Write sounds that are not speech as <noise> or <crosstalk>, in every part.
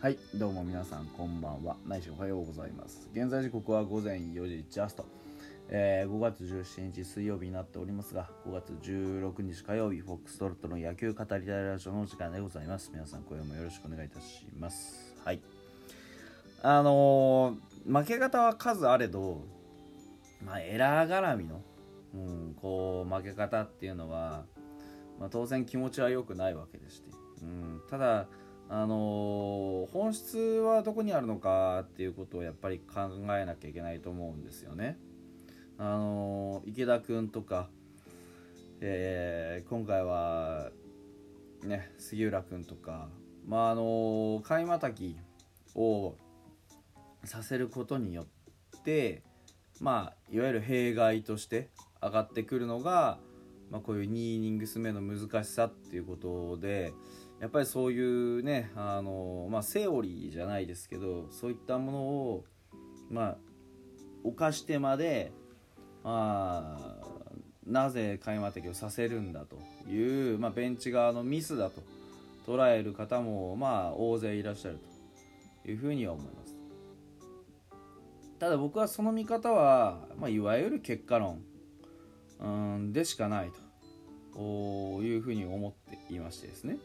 はいどうも皆さんこんばんは。ないしおはようございます。現在時刻は午前4時ジャスト、えー5月17日水曜日になっておりますが5月16日火曜日フォックストロットの野球語りたいラジオの時間でございます。皆さん今夜もよろしくお願いいたします。はい。あのー負け方は数あれどまあエラー絡みの、うん、こう負け方っていうのは、まあ、当然気持ちは良くないわけでして、うん、ただあのー本質はどこにあるのかっていうことをやっぱり考えなきゃいけないと思うんですよね。あのー池田君とか、えー今回はね杉浦君とかまああのー買いまたぎをさせることによってまあいわゆる弊害として上がってくるのが、まあ、こういう2イニングス目の難しさっていうことでやっぱりそういうねあの、まあ、セオリーじゃないですけどそういったものをまあ犯してまで、まあ、なぜ開幕的をさせるんだという、まあ、ベンチ側のミスだと捉える方もまあ大勢いらっしゃるというふうには思います。ただ僕はその見方は、まあ、いわゆる結果論うんでしかないというふうに思っていましてですね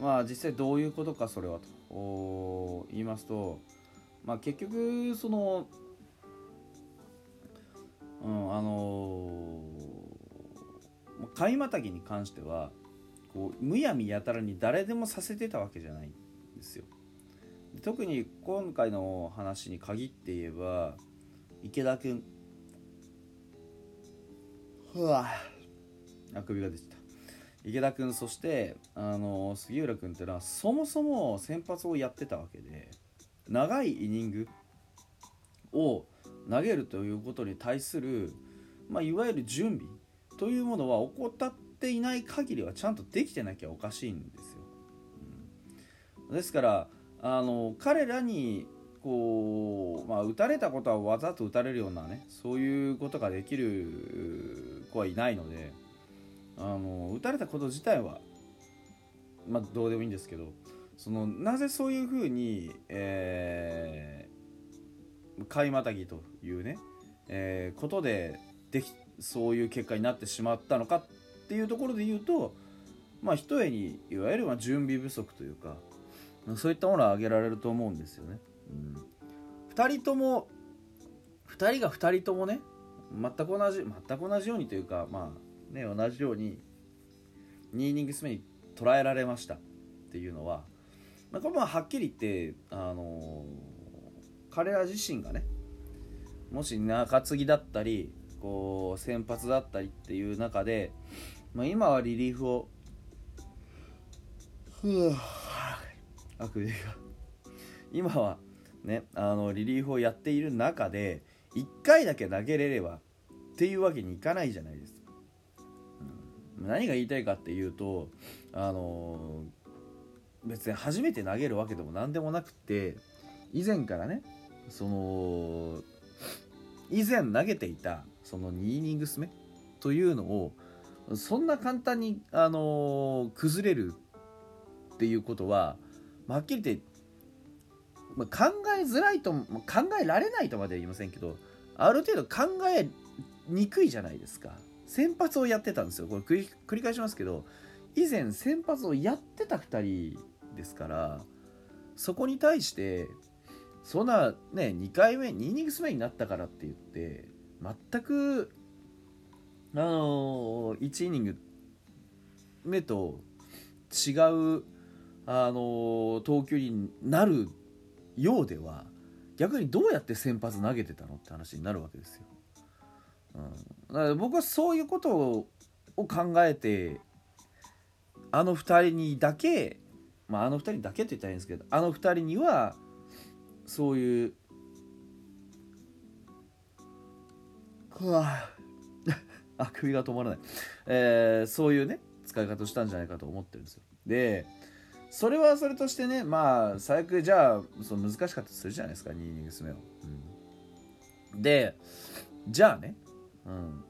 まあ実際どういうことかそれはと。お言いますと、まあ、結局そのうんあのー、買いまたぎに関してはこうむやみやたらに誰でもさせてたわけじゃないんですよ。特に今回の話に限って言えば池田君ふわ。あくびが出てた池田君そしてあの杉浦君ってのはそもそも先発をやってたわけで長いイニングを投げるということに対する、まあ、いわゆる準備というものは怠っていない限りはちゃんとできてなきゃおかしいんですよ。うんですからあの彼らにこう、まあ、打たれたことはわざと打たれるようなねそういうことができる子はいないのであの打たれたこと自体は、まあ、どうでもいいんですけどそのなぜそういうふうに、えー、買いまたぎというね、えーことでできそういう結果になってしまったのかっていうところで言うと、まあ、ひとえにいわゆるまあ準備不足というかそういったものは挙げられると思うんですよね。うん、2人とも2人が2人ともね全く同じ全く同じようにというかまあね同じように2イニングス目に捉えられました。っていうのは、まあ、これまあはっきり言って、あのー彼ら自身がねもし中継ぎだったりこう先発だったりっていう中で、まあ、今はリリーフをふうあくびが今はねあのリリーフをやっている中で1回だけ投げれればっていうわけにいかないじゃないですか、何が言いたいかっていうとあの別に初めて投げるわけでも何でもなくって以前からねその以前投げていたその2イニングス目というのをそんな簡単に、あの崩れるっていうことは、まあはっきり言って、まあ、考えづらいとまあ考えられないとまでは言いませんけどある程度考えにくいじゃないですか。先発をやってたんですよこれ繰り返しますけど以前先発をやってた2人ですからそこに対してそんなね2回目2イニングス目になったからって言って全くあの1イニング目と違うあの投球になるようでは逆にどうやって先発投げてたのって話になるわけですよ。うん、だから僕はそういうことを考えてあの2人にだけ、まあ、あの2人だけって言ったらいいんですけどあの2人にはそういううわ <laughs> あくびが止まらない、えーそういうね使い方をしたんじゃないかと思ってるんですよ。でそれはそれとしてねまあ最悪じゃあその難しかったとするじゃないですか2イニングス目を、うん。でじゃあねうん。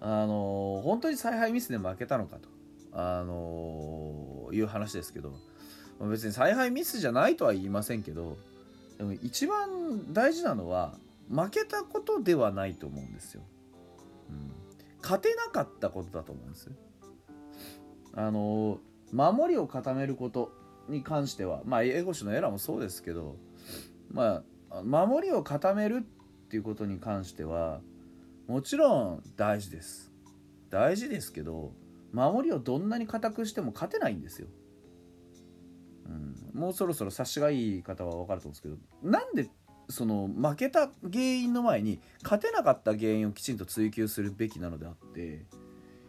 あの本当に采配ミスで負けたのかと。あのいう話ですけど。別に采配ミスじゃないとは言いませんけどでも一番大事なのは負けたことではないと思うんですよ。うん、勝てなかったことだと思うんですあの守りを固めることに関してはまあ英語詞のエラーもそうですけどまあ守りを固めるっていうことに関してはもちろん大事です。大事ですけど守りをどんなに固くしても勝てないんですよ、うん、もうそろそろ察しがいい方は分かると思うんですけどなんでその負けた原因の前に勝てなかった原因をきちんと追求するべきなのであって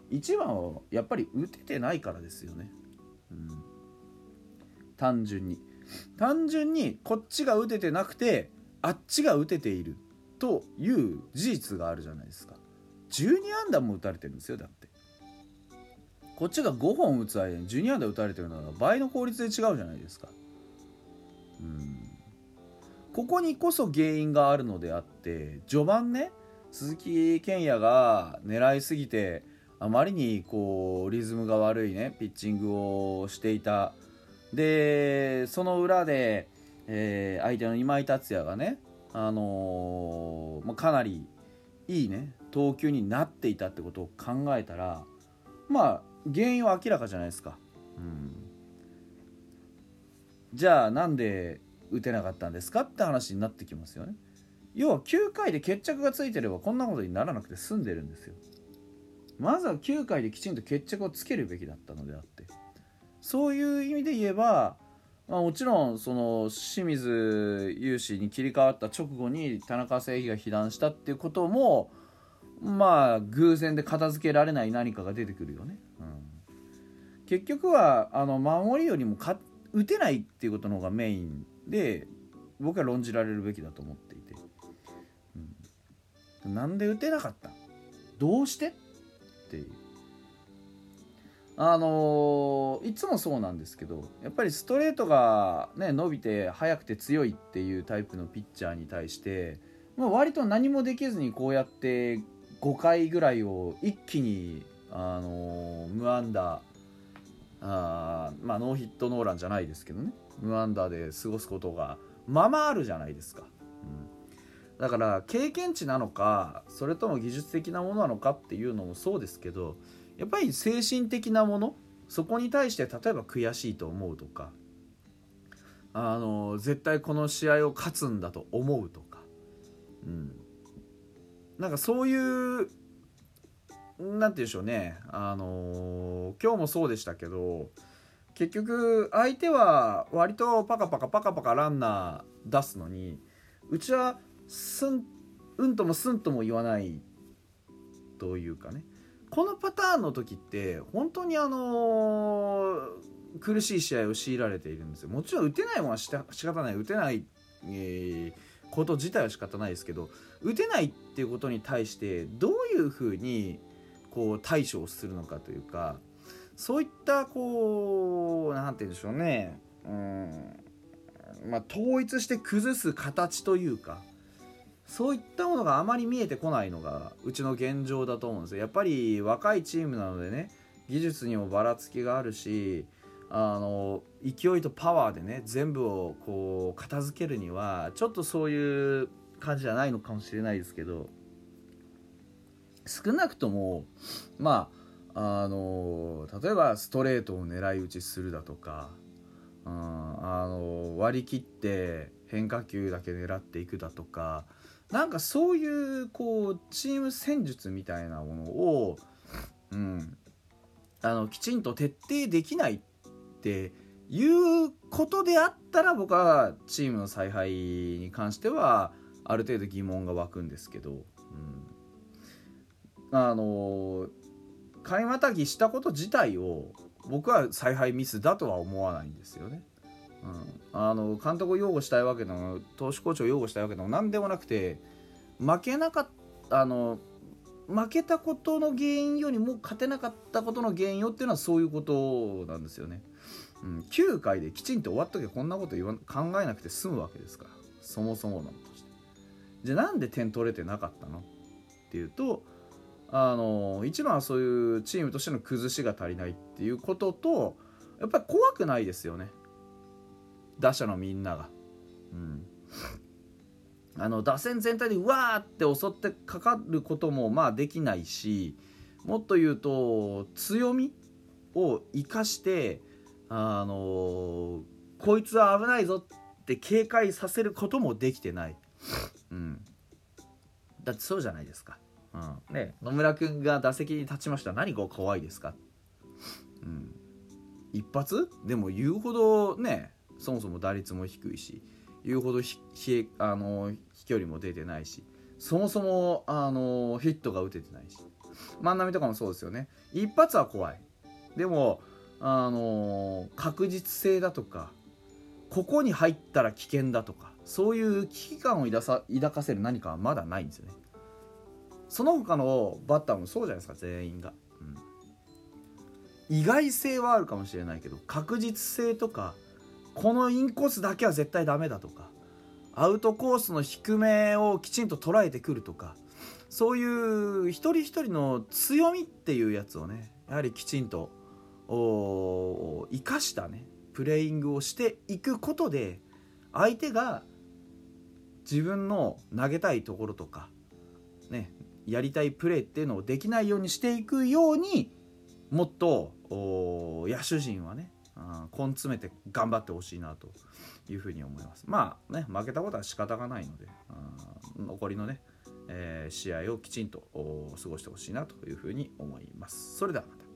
一番はやっぱり打ててないからですよね、うん、単純に。単純にこっちが打ててなくてあっちが打てている。という事実があるじゃないですか。12安打も打たれてるんですよだって。こっちが5本打つ間に12安打打たれてるのは倍の効率で違うじゃないですか。うん。ここにこそ原因があるのであって序盤ね鈴木健也が狙いすぎてあまりにこうリズムが悪いねピッチングをしていた。でその裏で、えー、相手の今井達也がね、あのー、まあ、かなりいいね投球になっていたってことを考えたらまあ原因は明らかじゃないですか。うん、じゃあなんで打てなかったんですかって話になってきますよね。要は9回で決着がついてればこんなことにならなくて済んでるんですよ。まずは9回できちんと決着をつけるべきだったのであってそういう意味で言えば、まあ、もちろんその清水雄志に切り替わった直後に田中正義が被弾したっていうこともまあ偶然で片付けられない何かが出てくるよね。うん、結局はあの守りよりもか打てないっていうことの方がメインで僕は論じられるべきだと思っていて、うん、なんで打てなかった？どうして？あのー、いつもそうなんですけどやっぱりストレートが、ね、伸びて速くて強いっていうタイプのピッチャーに対して、まあ、割と何もできずにこうやって5回ぐらいを一気に、あのー、無安打あまあノーヒットノーランじゃないですけどね。無安打で過ごすことがままあるじゃないですか、うん、だから経験値なのかそれとも技術的なものなのかっていうのもそうですけどやっぱり精神的なものそこに対して例えば悔しいと思うとかあの絶対この試合を勝つんだと思うとか、うん、なんかそういう何て言うんでしょうね。あの今日もそうでしたけど結局相手は割とパカパカパカパカランナー出すのにうちはすんうんともすんとも言わないというかね。このパターンの時って本当にあのー、苦しい試合を強いられているんですよ。もちろん打てないものは仕方ない。打てない、えー、こと自体は仕方ないですけど打てないっていうことに対してどういうふうにこう対処をするのかというかそういったこう何て言うんでしょうね。うんまあ統一して崩す形というかそういったものがあまり見えてこないのがうちの現状だと思うんですよ。やっぱり若いチームなのでね技術にもばらつきがあるしあの勢いとパワーでね全部をこう片付けるにはちょっとそういう感じじゃないのかもしれないですけど少なくともまああの例えばストレートを狙い撃ちするだとか、うん、あの割り切って変化球だけ狙っていくだとかなんかそういうこうチーム戦術みたいなものを、うん、あのきちんと徹底できないっていうことであったら僕はチームの采配に関してはある程度疑問が湧くんですけど、うん、あの買いまたぎしたこと自体を僕は采配ミスだとは思わないんですよね。うん、あの監督を擁護したいわけでも投手コーチを擁護したいわけでも何でもなくて負けなかったあの負けたことの原因よりも勝てなかったことの原因よっていうのはそういうことなんですよね。うん、9回できちんと終わっとけこんなこと言わ考えなくて済むわけですからそもそものとして。じゃあなんで点取れてなかったの？っていうとあの一番はそういうチームとしての崩しが足りないっていうこととやっぱり怖くないですよね打者のみんなが。うん。あの打線全体でうわーって襲ってかかることもまあできないしもっと言うと強みを生かしてあのこいつは危ないぞって警戒させることもできてない、うん、だってそうじゃないですか、うん。ね、野村君が打席に立ちました。何が怖いですか、うん、一発？でも言うほどねそもそも打率も低いし言うほどひひあの飛距離も出てないしそもそもあのヒットが打ててないし。万波とかもそうですよね。一発は怖い。でもあの確実性だとかここに入ったら危険だとかそういう危機感を抱さ抱かせる何かはまだないんですよね。その他のバッターもそうじゃないですか全員が、うん、意外性はあるかもしれないけど確実性とかこのインコースだけは絶対ダメだとかアウトコースの低めをきちんと捉えてくるとかそういう一人一人の強みっていうやつをねやはりきちんと生かしたねプレイングをしていくことで相手が自分の投げたいところとかねやりたいプレーっていうのをできないようにしていくようにもっと野手陣はね根詰めて頑張ってほしいなというふうに思います。まあね負けたことは仕方がないので残りのね、えー、試合をきちんと過ごしてほしいなというふうに思います。それではまた。